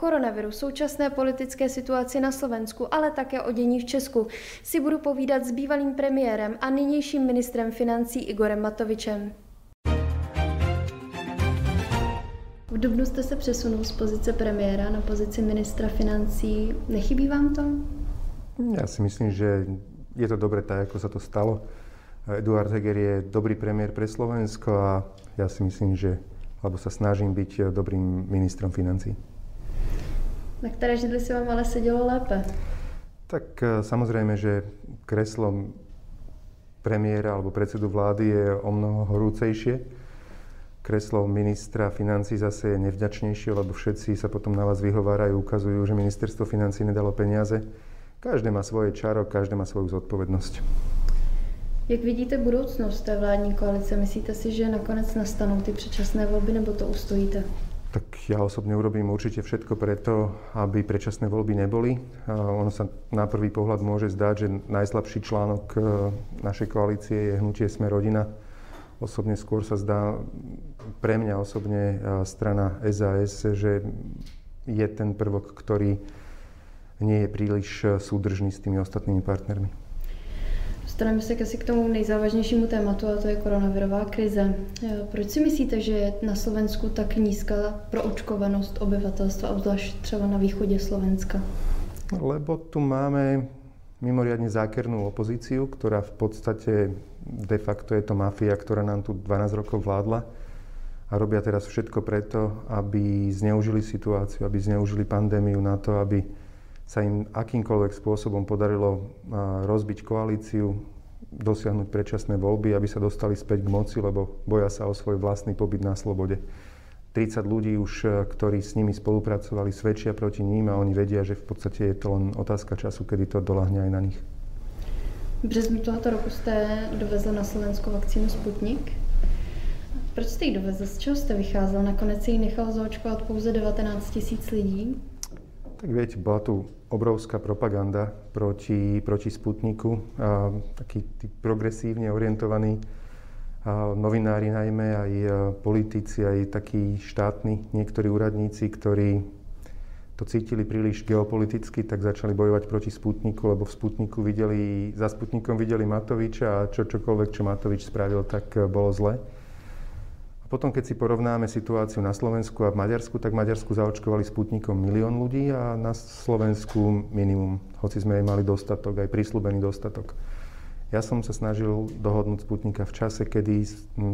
koronaviru, současné politické situaci na Slovensku, ale také o dění v Česku si budu povídat s bývalým premiérem a nynějším ministrem financí Igorem Matovičem. V Dubnu jste se přesunul z pozice premiéra na pozici ministra financí. Nechybí vám to? Ja si myslím, že je to dobre tak, ako sa to stalo. Eduard Heger je dobrý premiér pre Slovensko a ja si myslím, že alebo sa snažím byť dobrým ministrom financí. Na které židli si vám ale sedělo lépe? Tak e, samozrejme, že kreslo premiéra alebo predsedu vlády je o mnoho horúcejšie. Kreslo ministra financí zase je nevďačnejšie, lebo všetci sa potom na vás vyhovárajú, ukazujú, že ministerstvo financí nedalo peniaze. Každé má svoje čaro, každé má svoju zodpovednosť. Jak vidíte budoucnost té vládní koalice? Myslíte si, že nakonec nastanou ty předčasné volby, nebo to ustojíte? Tak ja osobne urobím určite všetko preto, aby predčasné voľby neboli. Ono sa na prvý pohľad môže zdať, že najslabší článok e, našej koalície je hnutie Sme rodina. Osobne skôr sa zdá, pre mňa osobne e, strana SAS, že je ten prvok, ktorý nie je príliš súdržný s tými ostatnými partnermi. Dostaneme se asi k tomu nejzávažnějšímu tématu a to je koronavirová krize. Proč si myslíte, že je na Slovensku tak nízka proočkovanost obyvatelstva, obzvlášť třeba na východě Slovenska? Lebo tu máme mimoriadne zákernú opozíciu, ktorá v podstate de facto je to mafia, ktorá nám tu 12 rokov vládla a robia teraz všetko preto, aby zneužili situáciu, aby zneužili pandémiu na to, aby sa im akýmkoľvek spôsobom podarilo rozbiť koalíciu, dosiahnuť predčasné voľby, aby sa dostali späť k moci, lebo boja sa o svoj vlastný pobyt na slobode. 30 ľudí už, e, ktorí s nimi spolupracovali, svedčia proti ním a oni vedia, že v podstate je to len otázka času, kedy to dolahne aj na nich. V březnu tohoto roku jste dovezl na Slovensko vakcínu Sputnik. Proč jste ji dovezl? Z čeho jste vycházel? Nakonec ji nechal zaočkovat pouze 19 tisíc lidí. Tak viete, bola tu obrovská propaganda proti, proti Sputniku. A takí tí progresívne orientovaní novinári najmä, aj politici, aj takí štátni, niektorí úradníci, ktorí to cítili príliš geopoliticky, tak začali bojovať proti Sputniku, lebo v Sputniku videli, za Sputnikom videli Matoviča a čo, čokoľvek, čo Matovič spravil, tak bolo zle. Potom, keď si porovnáme situáciu na Slovensku a v Maďarsku, tak v Maďarsku zaočkovali Sputnikom milión ľudí a na Slovensku minimum, hoci sme aj mali dostatok, aj prísľubený dostatok. Ja som sa snažil dohodnúť Sputnika v čase, kedy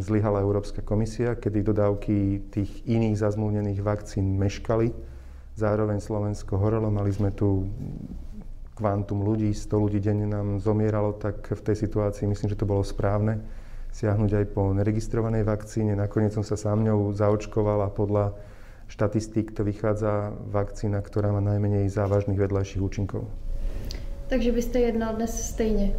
zlyhala Európska komisia, kedy dodávky tých iných zazmluvnených vakcín meškali. Zároveň Slovensko horelo, mali sme tu kvantum ľudí, 100 ľudí denne nám zomieralo, tak v tej situácii myslím, že to bolo správne siahnuť aj po neregistrovanej vakcíne. Nakoniec som sa sám ňou zaočkoval a podľa štatistík to vychádza vakcína, ktorá má najmenej závažných vedľajších účinkov. Takže by ste jednal dnes stejne?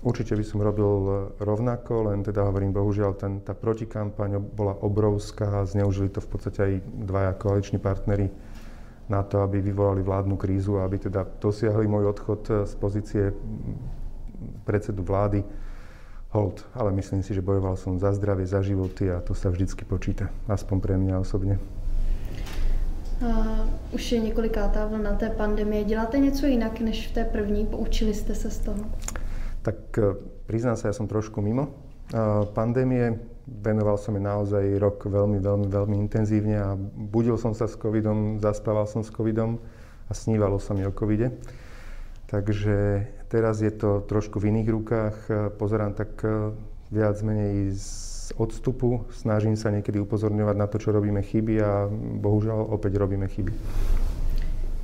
Určite by som robil rovnako, len teda hovorím, bohužiaľ ten, tá protikampaň bola obrovská a zneužili to v podstate aj dvaja koaliční partnery na to, aby vyvolali vládnu krízu a aby teda dosiahli môj odchod z pozície predsedu vlády hold, ale myslím si, že bojoval som za zdravie, za životy a to sa vždycky počíta, aspoň pre mňa osobně. A už je několikátá vlna té pandemie. Děláte něco jinak než v té první? Poučili jste se z toho? Tak e, priznám sa, ja som trošku mimo. Pandémie venoval som je naozaj rok veľmi, veľmi, veľmi intenzívne a budil som sa s covidom, zaspával som s covidom a snívalo sa mi o covide. Takže teraz je to trošku v iných rukách. Pozerám tak e, viac menej z odstupu. Snažím sa niekedy upozorňovať na to, čo robíme chyby a bohužiaľ opäť robíme chyby.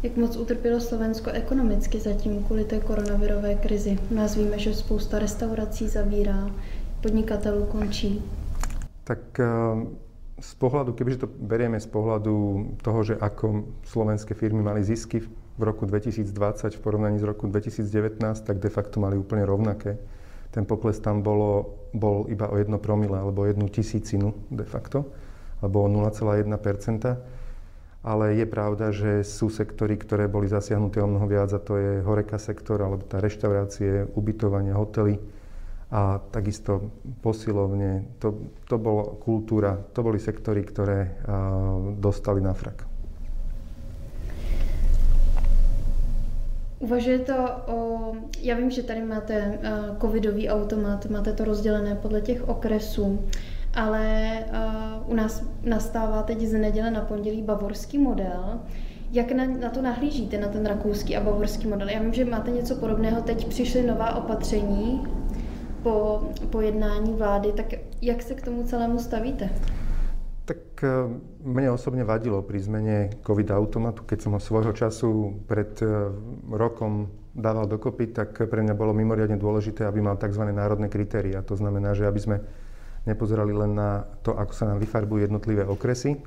Jak moc utrpělo Slovensko ekonomicky zatím kvůli té koronavirové krizi? U nás víme, že spousta restaurací zavírá, podnikatelů končí. Tak e, z pohľadu, kebyže to berieme z pohľadu toho, že ako slovenské firmy mali zisky v roku 2020 v porovnaní s roku 2019, tak de facto mali úplne rovnaké. Ten pokles tam bolo, bol iba o 1 promile alebo jednu tisícinu de facto, alebo o 0,1% ale je pravda, že sú sektory, ktoré boli zasiahnuté o mnoho viac a to je horeka sektor, alebo tá reštaurácie, ubytovanie, hotely a takisto posilovne. To, to bola kultúra, to boli sektory, ktoré uh, dostali na frak. Uvažujete o, já vím, že tady máte uh, covidový automat, máte to rozdělené podle těch okresů, ale uh, u nás nastává teď z neděle na pondělí bavorský model. Jak na, na to nahlížíte, na ten rakouský a bavorský model? Já vím, že máte něco podobného, teď přišly nová opatření po, po jednání vlády, tak jak se k tomu celému stavíte? Tak eh, mne osobne vadilo pri zmene COVID automatu, keď som ho svojho času pred eh, rokom dával dokopy, tak pre mňa bolo mimoriadne dôležité, aby mal tzv. národné kritéria. To znamená, že aby sme nepozerali len na to, ako sa nám vyfarbujú jednotlivé okresy,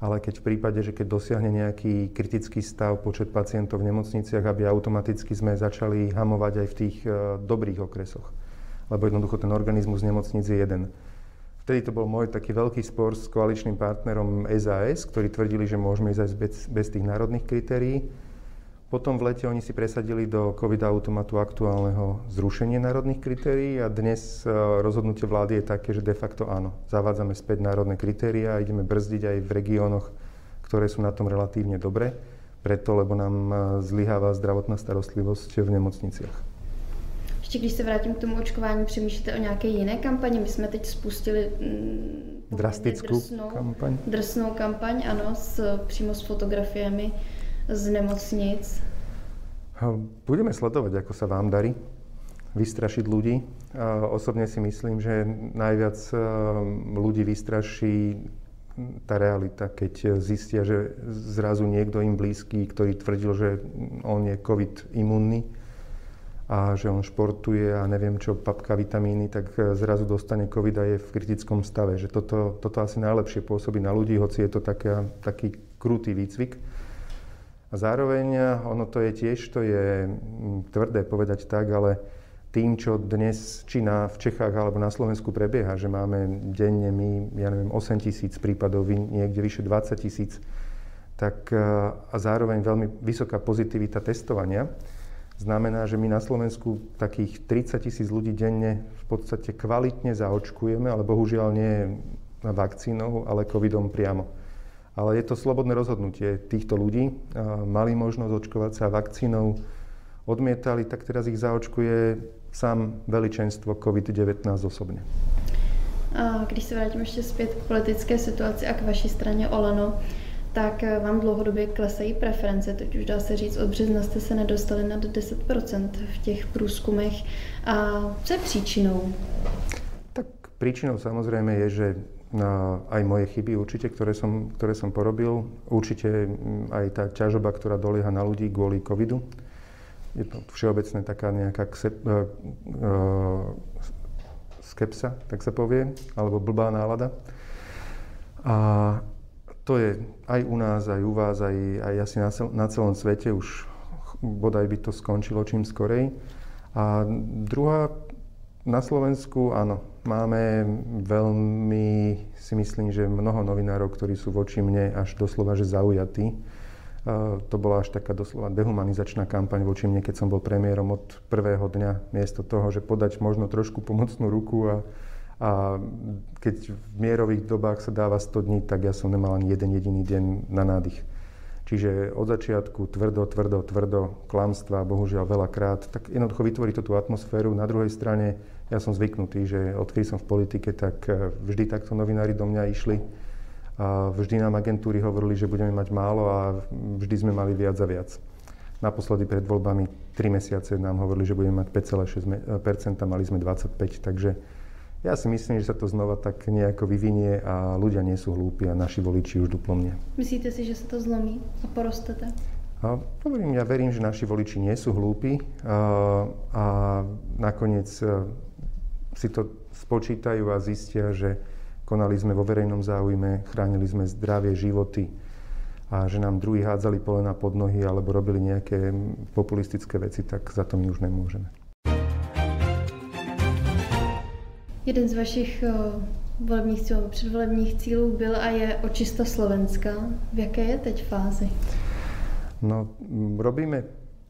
ale keď v prípade, že keď dosiahne nejaký kritický stav počet pacientov v nemocniciach, aby automaticky sme začali hamovať aj v tých eh, dobrých okresoch. Lebo jednoducho ten organizmus nemocnic je jeden. Vtedy to bol môj taký veľký spor s koaličným partnerom SAS, ktorí tvrdili, že môžeme ísť aj bez, bez tých národných kritérií. Potom v lete oni si presadili do COVID automatu aktuálneho zrušenie národných kritérií a dnes e, rozhodnutie vlády je také, že de facto áno, zavádzame späť národné kritéria a ideme brzdiť aj v regiónoch, ktoré sú na tom relatívne dobre, preto lebo nám e, zlyháva zdravotná starostlivosť v nemocniciach. Ještě když se vrátím k tomu očkování, přemýšlíte o nějaké jiné kampani? My jsme teď spustili mm, drastickou drsnou, kampaň. Drsnou kampaň, ano, s, přímo s fotografiemi z nemocnic. Budeme sledovať, ako sa vám darí vystrašiť ľudí. Osobne si myslím, že najviac ľudí vystraší tá realita, keď zistia, že zrazu niekto im blízky, ktorý tvrdil, že on je COVID imunný, a že on športuje a neviem čo, papka vitamíny, tak e, zrazu dostane COVID a je v kritickom stave. Že toto, toto asi najlepšie pôsobí na ľudí, hoci je to taká, taký krutý výcvik. A zároveň e, ono to je tiež, to je tvrdé povedať tak, ale tým, čo dnes či na, v Čechách alebo na Slovensku prebieha, že máme denne my, ja neviem, 8 tisíc prípadov, niekde vyše 20 tisíc, tak e, a zároveň veľmi vysoká pozitivita testovania, znamená, že my na Slovensku takých 30 tisíc ľudí denne v podstate kvalitne zaočkujeme, ale bohužiaľ nie vakcínou, ale covidom priamo. Ale je to slobodné rozhodnutie týchto ľudí. Mali možnosť očkovať sa vakcínou, odmietali, tak teraz ich zaočkuje sám veličenstvo COVID-19 osobne. A když se vrátím ještě zpět k politické situaci a k vaší straně Olano, tak eh, vám dlouhodobě klesají preference. Teď už dá se říct, od března jste se nedostali nad 10% v těch průzkumech. A co je příčinou? Tak príčinou samozrejme je, že na aj moje chyby určite, ktoré som, ktoré som porobil. Určite mm, aj tá ťažoba, ktorá dolieha na ľudí kvôli covidu. Je to všeobecné taká nejaká ksep, uh, uh, skepsa, tak sa povie, alebo blbá nálada. A to je aj u nás, aj u vás, aj, aj asi na, na celom svete už bodaj by to skončilo čím skorej. A druhá, na Slovensku, áno, máme veľmi, si myslím, že mnoho novinárov, ktorí sú voči mne až doslova, že zaujatí. Uh, to bola až taká doslova dehumanizačná kampaň voči mne, keď som bol premiérom od prvého dňa, miesto toho, že podať možno trošku pomocnú ruku a, a keď v mierových dobách sa dáva 100 dní, tak ja som nemal ani jeden jediný deň na nádych. Čiže od začiatku tvrdo, tvrdo, tvrdo, klamstva, bohužiaľ veľakrát, tak jednoducho vytvorí to tú atmosféru. Na druhej strane ja som zvyknutý, že odkedy som v politike, tak e, vždy takto novinári do mňa išli. A vždy nám agentúry hovorili, že budeme mať málo a vždy sme mali viac a viac. Naposledy pred voľbami 3 mesiace nám hovorili, že budeme mať 5,6%, mali sme 25, takže ja si myslím, že sa to znova tak nejako vyvinie a ľudia nie sú hlúpi a naši voliči už duplomne. Myslíte si, že sa to zlomí a porostete? A hovorím, ja verím, že naši voliči nie sú hlúpi a, a nakoniec e, si to spočítajú a zistia, že konali sme vo verejnom záujme, chránili sme zdravie, životy a že nám druhí hádzali polena pod nohy alebo robili nejaké populistické veci, tak za to my už nemôžeme. Jeden z vašich eh, volebních cílů, předvolebních cílů byl a je očista Slovenska. V jaké je teď fázi? No, robíme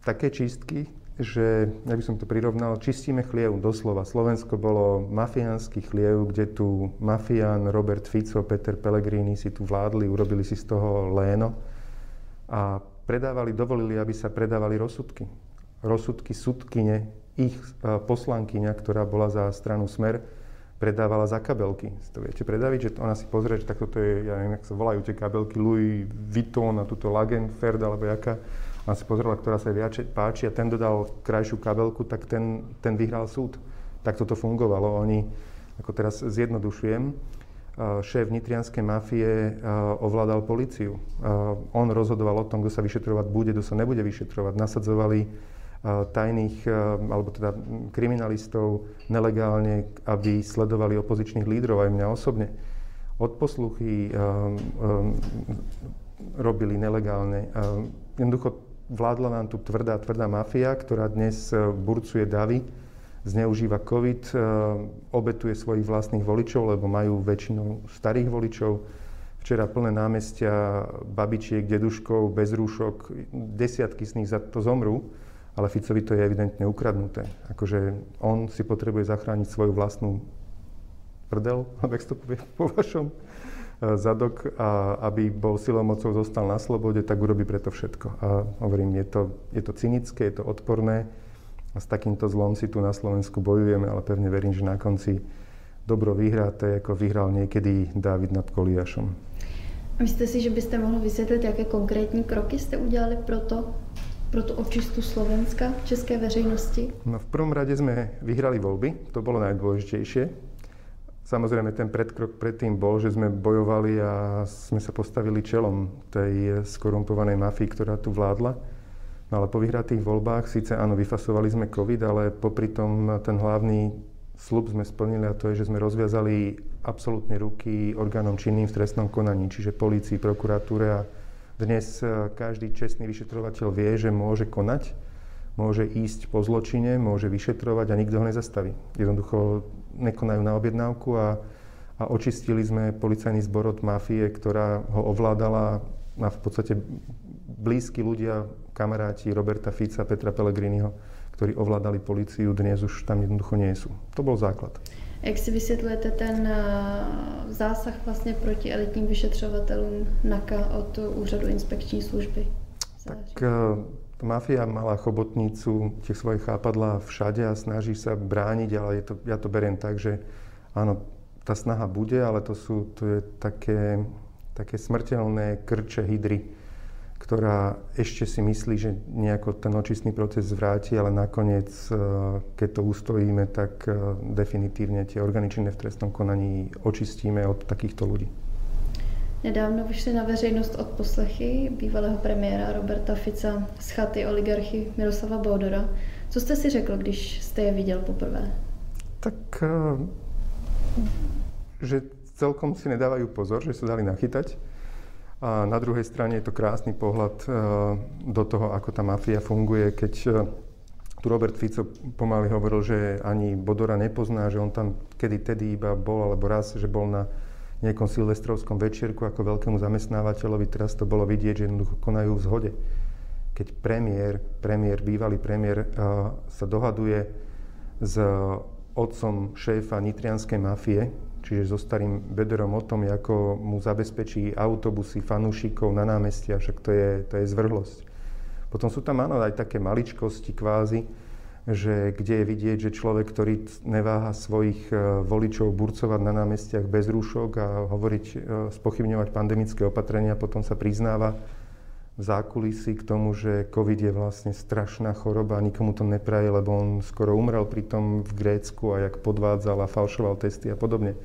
také čistky, že, ja by som to prirovnal, čistíme chliev doslova. Slovensko bolo mafiánsky chliev, kde tu mafián Robert Fico, Peter Pellegrini si tu vládli, urobili si z toho léno a predávali, dovolili, aby sa predávali rozsudky. rozsudky sudkyne, ich poslankyňa, ktorá bola za stranu Smer, predávala za kabelky. To viete predaviť, že ona si pozrie, že takto to je, ja neviem, jak sa volajú tie kabelky, Louis Vuitton a túto Lagenfeld alebo jaká. Ona si pozrela, ktorá sa viac páči a ten dodal krajšiu kabelku, tak ten, ten vyhral súd. Tak toto fungovalo. Oni, ako teraz zjednodušujem, šéf nitrianskej mafie ovládal policiu. On rozhodoval o tom, kto sa vyšetrovať bude, kto sa nebude vyšetrovať. Nasadzovali tajných, alebo teda kriminalistov nelegálne, aby sledovali opozičných lídrov, aj mňa osobne. Odposluchy robili nelegálne. Jednoducho vládla nám tu tvrdá, tvrdá mafia, ktorá dnes burcuje davy, zneužíva COVID, obetuje svojich vlastných voličov, lebo majú väčšinou starých voličov. Včera plné námestia babičiek, deduškov, bez rúšok, desiatky z nich za to zomrú ale Ficovi to je evidentne ukradnuté. Akože on si potrebuje zachrániť svoju vlastnú prdel, alebo to povie po vašom, e, zadok, a aby bol silou mocou zostal na slobode, tak urobí preto všetko. A hovorím, je to, je to cynické, je to odporné a s takýmto zlom si tu na Slovensku bojujeme, ale pevne verím, že na konci dobro vyhrá, to je ako vyhral niekedy Dávid nad Koliašom. Myslíte si, že byste mohli vysvětlit, jaké konkrétní kroky jste udělali pro to, pro tú očistu Slovenska, českej veřejnosti? No v prvom rade sme vyhrali voľby, to bolo najdôležitejšie. Samozrejme, ten predkrok predtým bol, že sme bojovali a sme sa postavili čelom tej skorumpovanej mafii, ktorá tu vládla. No ale po vyhratých voľbách, síce áno, vyfasovali sme COVID, ale popri tom ten hlavný slub sme splnili a to je, že sme rozviazali absolútne ruky orgánom činným v trestnom konaní, čiže polícii, prokuratúre a dnes e, každý čestný vyšetrovateľ vie, že môže konať, môže ísť po zločine, môže vyšetrovať a nikto ho nezastaví. Jednoducho nekonajú na objednávku a, a očistili sme policajný zbor od mafie, ktorá ho ovládala a v podstate blízki ľudia, kamaráti Roberta Fica, Petra Pellegriniho, ktorí ovládali policiu, dnes už tam jednoducho nie sú. To bol základ. Jak si vysvětlujete ten eh, zásah vlastně proti elitním vyšetřovatelům NAKA od úřadu inspekční služby? Tak uh, mafia mala chobotnicu, tie svoje chápadlá všade a snaží sa brániť, ale je to, ja to beriem tak, že áno, tá snaha bude, ale to sú to je také, také smrteľné krče hydry, ktorá ešte si myslí, že nejako ten očistný proces zvráti, ale nakoniec, e, keď to ustojíme, tak e, definitívne tie organičné v trestnom konaní očistíme od takýchto ľudí. Nedávno vyšly na veřejnost od poslechy bývalého premiéra Roberta Fica z chaty oligarchy Miroslava Bodora. Co jste si řekl, když jste je viděl poprvé? Tak, e, že celkom si nedávajú pozor, že sa dali nachytať a na druhej strane je to krásny pohľad e, do toho, ako tá mafia funguje, keď e, tu Robert Fico pomaly hovoril, že ani Bodora nepozná, že on tam kedy tedy iba bol, alebo raz, že bol na nejakom silvestrovskom večierku ako veľkému zamestnávateľovi. Teraz to bolo vidieť, že jednoducho konajú v zhode. Keď premiér, premiér, bývalý premiér uh, sa dohaduje s otcom šéfa nitrianskej mafie, čiže so starým Bederom o tom, ako mu zabezpečí autobusy fanúšikov na námestia, však to je, to je zvrhlosť. Potom sú tam áno aj také maličkosti kvázi, že kde je vidieť, že človek, ktorý neváha svojich e, voličov burcovať na námestiach bez rúšok a hovoriť, e, spochybňovať pandemické opatrenia, potom sa priznáva zákulisí k tomu, že COVID je vlastne strašná choroba a nikomu to nepraje, lebo on skoro umrel pri tom v Grécku a jak podvádzal a falšoval testy a podobne.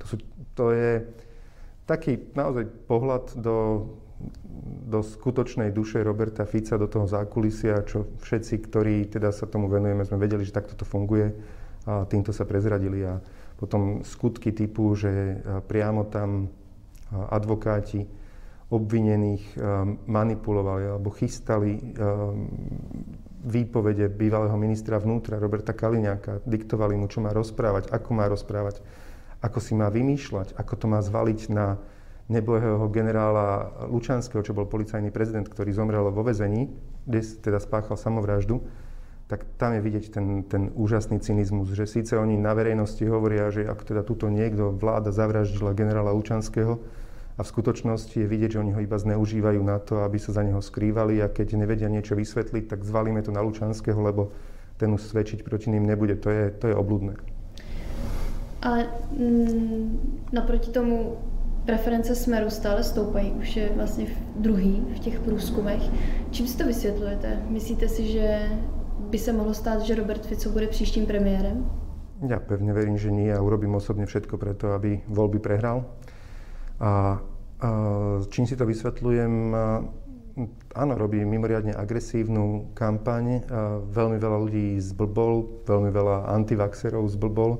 To, sú, to je taký naozaj pohľad do, do skutočnej duše Roberta Fica, do toho zákulisia, čo všetci, ktorí teda sa tomu venujeme, sme vedeli, že takto to funguje a týmto sa prezradili. A potom skutky typu, že priamo tam advokáti obvinených manipulovali alebo chystali výpovede bývalého ministra vnútra Roberta Kaliňáka, diktovali mu, čo má rozprávať, ako má rozprávať ako si má vymýšľať, ako to má zvaliť na nebohého generála Lučanského, čo bol policajný prezident, ktorý zomrel vo vezení, kde teda spáchal samovraždu, tak tam je vidieť ten, ten úžasný cynizmus, že síce oni na verejnosti hovoria, že ak teda túto niekto vláda zavraždila generála Lučanského, a v skutočnosti je vidieť, že oni ho iba zneužívajú na to, aby sa za neho skrývali a keď nevedia niečo vysvetliť, tak zvalíme to na Lučanského, lebo ten už svedčiť proti ním nebude. To je, to je obludné. Ale mm, naproti tomu preference Smeru stále stoupají, už je vlastně druhý v těch průzkumech. Čím si to vysvětlujete? Myslíte si, že by se mohlo stát, že Robert Fico bude příštím premiérem? Ja pevne verím, že nie a urobím osobne všetko preto, aby voľby prehral. A čím si to vysvetľujem, áno, robí mimoriadne agresívnu kampaň. A veľmi veľa ľudí zblbol, veľmi veľa antivaxerov zblbol.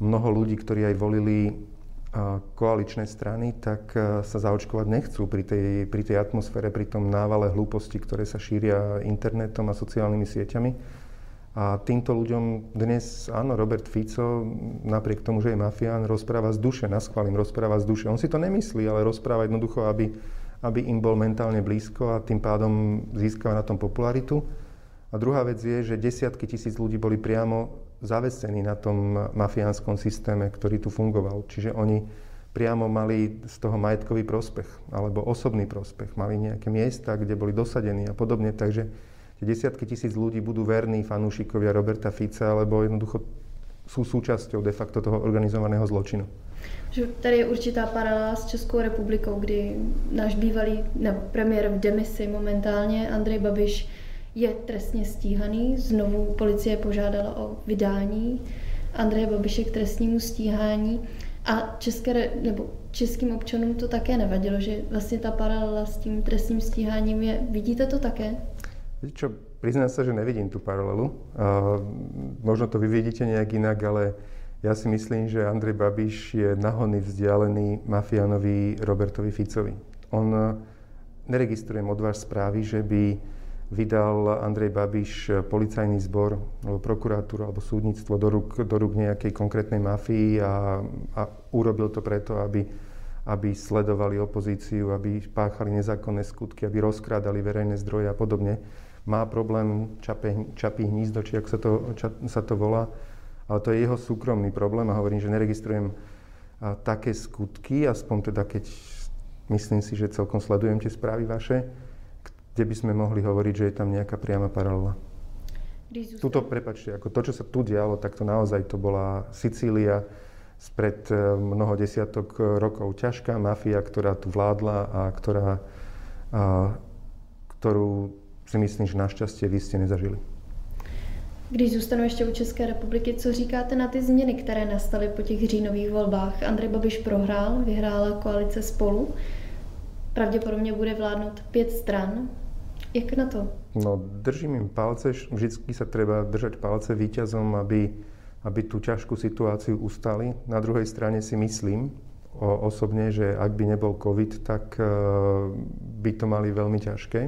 Mnoho ľudí, ktorí aj volili koaličné strany, tak sa zaočkovať nechcú pri tej, pri tej atmosfére, pri tom návale hlúposti, ktoré sa šíria internetom a sociálnymi sieťami. A týmto ľuďom dnes, áno, Robert Fico, napriek tomu, že je mafián, rozpráva z duše, na rozpráva z duše. On si to nemyslí, ale rozpráva jednoducho, aby, aby im bol mentálne blízko a tým pádom získava na tom popularitu. A druhá vec je, že desiatky tisíc ľudí boli priamo zavesení na tom mafiánskom systéme, ktorý tu fungoval. Čiže oni priamo mali z toho majetkový prospech alebo osobný prospech. Mali nejaké miesta, kde boli dosadení a podobne. Takže tie desiatky tisíc ľudí budú verní fanúšikovia Roberta Fica, alebo jednoducho sú súčasťou de facto toho organizovaného zločinu. Že tady je určitá paralela s Českou republikou, kdy náš bývalý no, premiér v demisi momentálně, Andrej Babiš, je trestně stíhaný. Znovu policie požádala o vydání Andreje Babiše k trestnímu stíhání. A české, nebo českým občanům to také nevadilo, že vlastně ta paralela s tím trestním stíháním je. Vidíte to také? Víte čo, priznám sa, že nevidím tú paralelu. Uh, možno to vy vidíte nejak inak, ale ja si myslím, že Andrej Babiš je nahony vzdialený mafiánovi Robertovi Ficovi. On uh, neregistrujem od vás správy, že by vydal Andrej Babiš policajný zbor, alebo prokuratúru, alebo súdnictvo do rúk, do rúk nejakej konkrétnej mafii a, a urobil to preto, aby, aby sledovali opozíciu, aby páchali nezákonné skutky, aby rozkrádali verejné zdroje a podobne. Má problém čapé, čapí hnízdo, či ako sa to, ča, sa to volá, ale to je jeho súkromný problém a hovorím, že neregistrujem a, také skutky, aspoň teda keď myslím si, že celkom sledujem tie správy vaše, kde by sme mohli hovoriť, že je tam nejaká priama paralela. Tuto, prepačte, ako to, čo sa tu dialo, tak to naozaj to bola Sicília spred e, mnoho desiatok rokov. Ťažká mafia, ktorá tu vládla a ktorá, a, ktorú si myslím, že našťastie vy ste nezažili. Když zůstanu ještě u České republiky, co říkáte na ty změny, které nastaly po těch říjnových volbách? Andrej Babiš prohrál, vyhrála koalice spolu. Pravděpodobně bude vládnout pět stran. Jak na to? No, držím im palce, vždy sa treba držať palce výťazom, aby, aby tú ťažkú situáciu ustali. Na druhej strane si myslím o, osobne, že ak by nebol COVID, tak uh, by to mali veľmi ťažké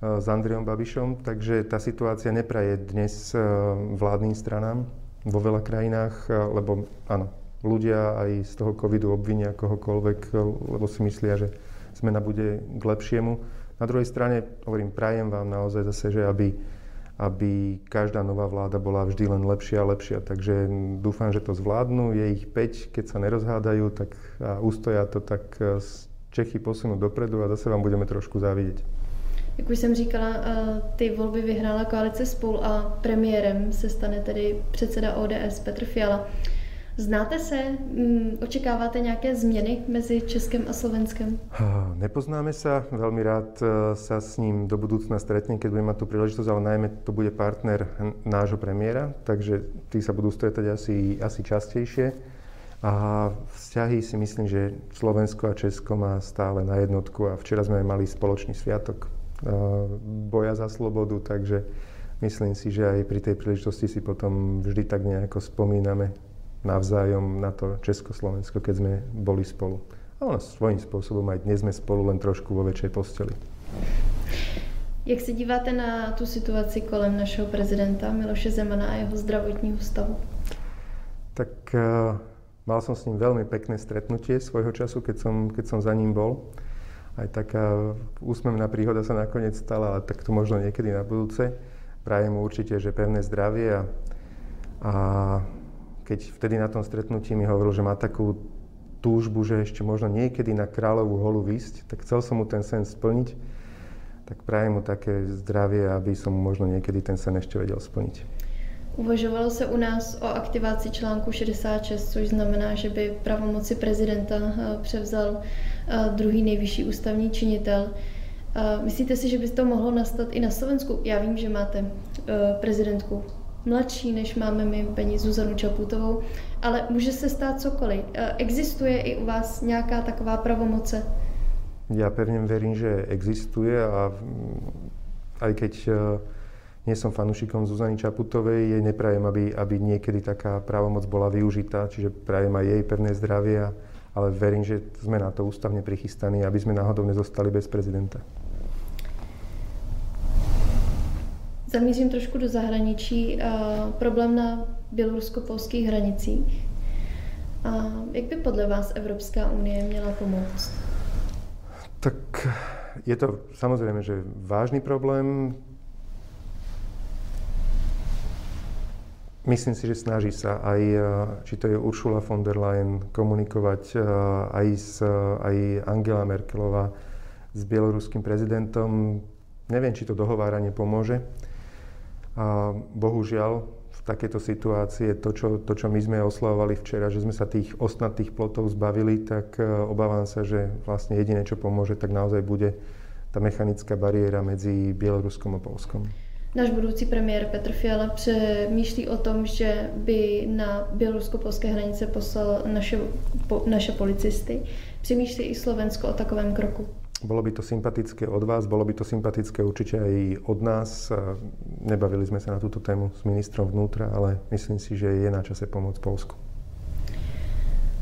s Andriom Babišom, takže tá situácia nepraje dnes uh, vládnym stranám vo veľa krajinách, lebo áno, ľudia aj z toho covidu obvinia kohokoľvek, lebo si myslia, že zmena bude k lepšiemu. Na druhej strane, hovorím, prajem vám naozaj zase, že aby, aby každá nová vláda bola vždy len lepšia a lepšia. Takže dúfam, že to zvládnu. Je ich 5, keď sa nerozhádajú tak a ustoja to, tak Čechy posunú dopredu a zase vám budeme trošku závidieť. Jak už jsem říkala, e, ty volby vyhrála koalice spolu a premiérem se stane tedy předseda ODS Petr Fiala. Znáte se? Mm, očekáváte nějaké změny mezi Českem a Slovenskem? Nepoznáme sa. Veľmi rád e, sa s ním do budúcna stretnem, keď budem mať tú príležitosť, ale najmä to bude partner nášho premiéra, takže tí sa budú stretať asi, asi častejšie. A vzťahy si myslím, že Slovensko a Česko má stále na jednotku a včera sme mali spoločný sviatok boja za slobodu, takže myslím si, že aj pri tej príležitosti si potom vždy tak nejako spomíname navzájom na to Československo, keď sme boli spolu. A ono svojím spôsobom aj dnes sme spolu len trošku vo väčšej posteli. Jak se díváte na tu situaci kolem našeho prezidenta Miloše Zemana a jeho zdravotního stavu? Tak uh, mal som s ním veľmi pekné stretnutie svojho času, keď som, keď som za ním bol. Aj taká úsmevná príhoda sa nakoniec stala, ale tak to možno niekedy na budúce. Prajem mu určite, že pevné zdravie a, a keď vtedy na tom stretnutí mi hovoril, že má takú túžbu, že ešte možno niekedy na kráľovú holu vysť, tak chcel som mu ten sen splniť, tak prajem mu také zdravie, aby som mu možno niekedy ten sen ešte vedel splniť. Uvažovalo se u nás o aktivaci článku 66, což znamená, že by pravomoci prezidenta eh, převzal druhý nejvyšší ústavní činitel. Myslíte si, že by to mohlo nastat i na Slovensku? Já vím, že máte prezidentku mladší, než máme my paní Zuzanu Čaputovou, ale může se stát cokoliv. Existuje i u vás nějaká taková pravomoce? Ja pevne verím, že existuje a aj keď nie som fanúšikom Zuzany Čaputovej, jej neprajem, aby, aby niekedy taká právomoc bola využitá, čiže prajem aj jej pevné zdravie, ale verím, že sme na to ústavne prichystaní, aby sme náhodou nezostali bez prezidenta. Zamířím trošku do zahraničí. Problém na bělorusko-polských hranicích. A jak by podle vás Evropská unie měla pomoct? Tak je to samozrejme, že vážny problém. Myslím si, že snaží sa aj, e, či to je Uršula von der Leyen, komunikovať e, aj, s, aj Angela Merkelová s bieloruským prezidentom. Neviem, či to dohováranie pomôže. A bohužiaľ, v takejto situácii to čo, to, čo my sme oslavovali včera, že sme sa tých ostnatých plotov zbavili, tak e, obávam sa, že vlastne jediné, čo pomôže, tak naozaj bude tá mechanická bariéra medzi Bieloruskom a Polskom. Náš budoucí premiér Petr Fiala přemýšlí o tom, že by na bělorusko-polské hranice poslal naše, po, naše policisty. Přemýšlí i Slovensko o takovém kroku. Bolo by to sympatické od vás, bolo by to sympatické určite aj od nás. Nebavili sme sa na túto tému s ministrom vnútra, ale myslím si, že je na čase pomôcť Polsku.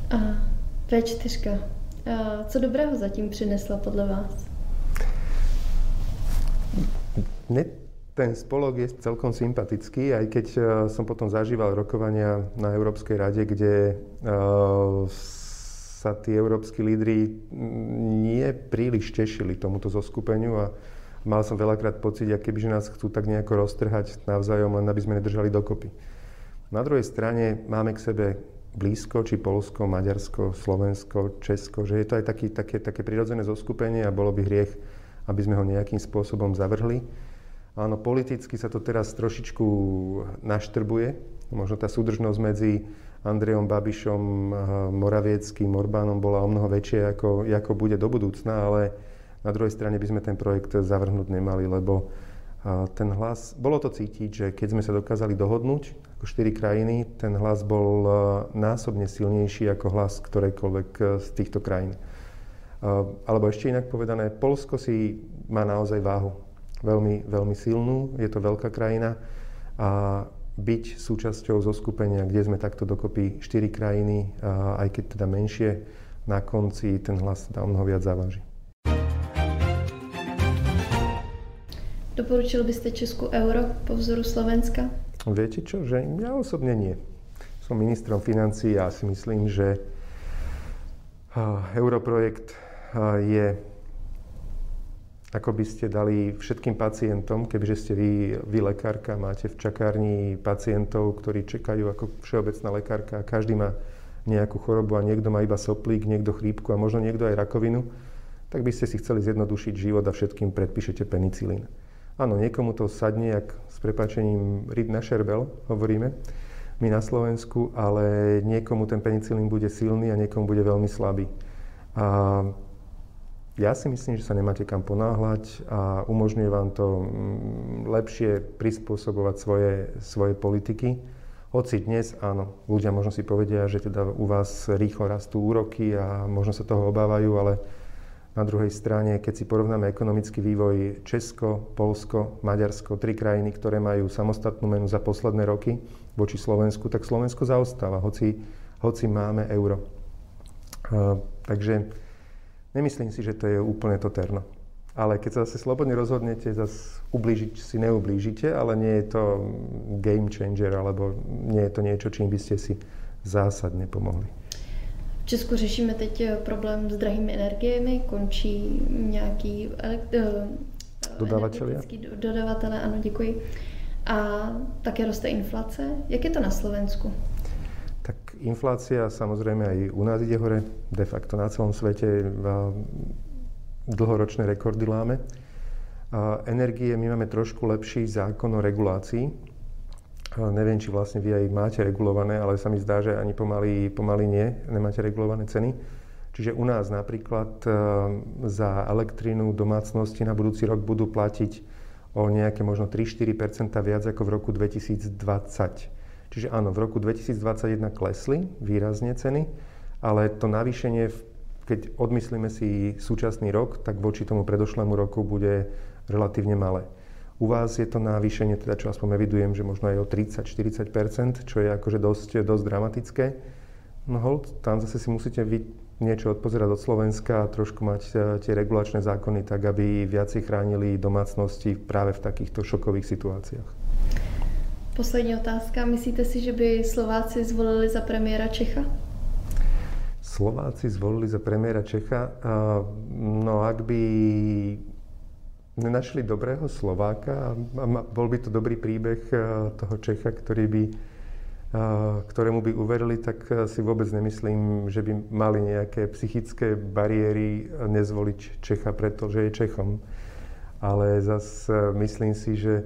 A V4. A co dobrého zatím přinesla podle vás? Ne, ten spolok je celkom sympatický, aj keď uh, som potom zažíval rokovania na Európskej rade, kde uh, sa tí európsky lídry nie príliš tešili tomuto zoskupeniu a mal som veľakrát pocit, aké by nás chcú tak nejako roztrhať navzájom, len aby sme nedržali dokopy. Na druhej strane máme k sebe blízko, či Polsko, Maďarsko, Slovensko, Česko, že je to aj taký, také, také prirodzené zoskupenie a bolo by hriech, aby sme ho nejakým spôsobom zavrhli. Áno, politicky sa to teraz trošičku naštrbuje. Možno tá súdržnosť medzi Andrejom Babišom, Moravieckým, Orbánom bola o mnoho väčšia, ako, ako bude do budúcna, ale na druhej strane by sme ten projekt zavrhnúť nemali, lebo ten hlas, bolo to cítiť, že keď sme sa dokázali dohodnúť ako štyri krajiny, ten hlas bol násobne silnejší ako hlas ktorejkoľvek z týchto krajín. Alebo ešte inak povedané, Polsko si má naozaj váhu veľmi, veľmi silnú, je to veľká krajina a byť súčasťou zoskupenia, kde sme takto dokopy 4 krajiny, a aj keď teda menšie, na konci ten hlas o mnoho viac zaváži. Doporučil byste Česku euro po vzoru Slovenska? Viete čo, že ja osobne nie. Som ministrom financí a si myslím, že europrojekt je ako by ste dali všetkým pacientom, kebyže ste vy, vy lekárka, máte v čakárni pacientov, ktorí čakajú ako všeobecná lekárka a každý má nejakú chorobu a niekto má iba soplík, niekto chrípku a možno niekto aj rakovinu, tak by ste si chceli zjednodušiť život a všetkým predpíšete penicilín. Áno, niekomu to sadne, ak s prepačením ryd na šerbel, hovoríme my na Slovensku, ale niekomu ten penicilín bude silný a niekomu bude veľmi slabý. A ja si myslím, že sa nemáte kam ponáhľať a umožňuje vám to mm, lepšie prispôsobovať svoje, svoje politiky. Hoci dnes, áno, ľudia možno si povedia, že teda u vás rýchlo rastú úroky a možno sa toho obávajú, ale na druhej strane, keď si porovnáme ekonomický vývoj Česko, Polsko, Maďarsko, tri krajiny, ktoré majú samostatnú menu za posledné roky voči Slovensku, tak Slovensko zaostáva, hoci, hoci máme euro. Uh, takže Nemyslím si, že to je úplne to terno. Ale keď sa zase slobodne rozhodnete, zase ublížiť si neublížite, ale nie je to game changer, alebo nie je to niečo, čím by ste si zásadne pomohli. V Česku řešíme teď eh, problém s drahými energiemi, končí nějaký elekt- eh, dodavatelé. dodavatele, ano, děkuji. A také roste inflace. Jak je to na Slovensku? Tak inflácia samozrejme aj u nás ide hore, de facto na celom svete dlhoročné rekordy láme. Energie, my máme trošku lepší zákon o regulácii. Neviem, či vlastne vy aj máte regulované, ale sa mi zdá, že ani pomaly, pomaly nie, nemáte regulované ceny. Čiže u nás napríklad e, za elektrínu domácnosti na budúci rok budú platiť o nejaké možno 3-4% viac ako v roku 2020. Čiže áno, v roku 2021 klesli výrazne ceny, ale to navýšenie keď odmyslíme si súčasný rok, tak voči tomu predošlému roku bude relatívne malé. U vás je to navýšenie, teda čo aspoň evidujem, že možno aj o 30-40%, čo je akože dosť, dosť dramatické. No hold, tam zase si musíte vy niečo odpozerať od Slovenska a trošku mať e, tie regulačné zákony tak, aby viacej chránili domácnosti práve v takýchto šokových situáciách. Poslední otázka. Myslíte si, že by Slováci zvolili za premiéra Čecha? Slováci zvolili za premiéra Čecha. No ak by nenašli dobrého Slováka a bol by to dobrý príbeh toho Čecha, ktorý by, ktorému by uverili, tak si vôbec nemyslím, že by mali nejaké psychické bariéry nezvoliť Čecha, pretože je Čechom. Ale zase myslím si, že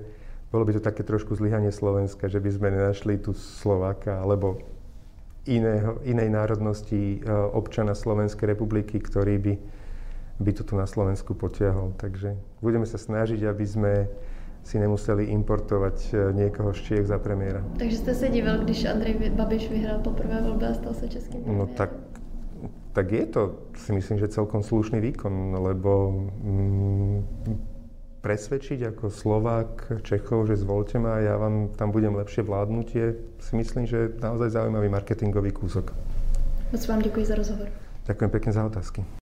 bolo by to také trošku zlyhanie Slovenska, že by sme nenašli tu Slováka, alebo iného, inej národnosti e, občana Slovenskej republiky, ktorý by, by to tu na Slovensku potiahol. Takže budeme sa snažiť, aby sme si nemuseli importovať e, niekoho z Čiech za premiéra. Takže ste sa divil, když Andrej Babiš vyhral poprvé voľbe a stal sa českým premiérom? No tak, tak je to, si myslím, že celkom slušný výkon, lebo mm, presvedčiť ako Slovák Čechov, že zvolte ma a ja vám tam budem lepšie vládnutie, si myslím, že je naozaj zaujímavý marketingový kúsok. Moc vám ďakujem za rozhovor. Ďakujem pekne za otázky.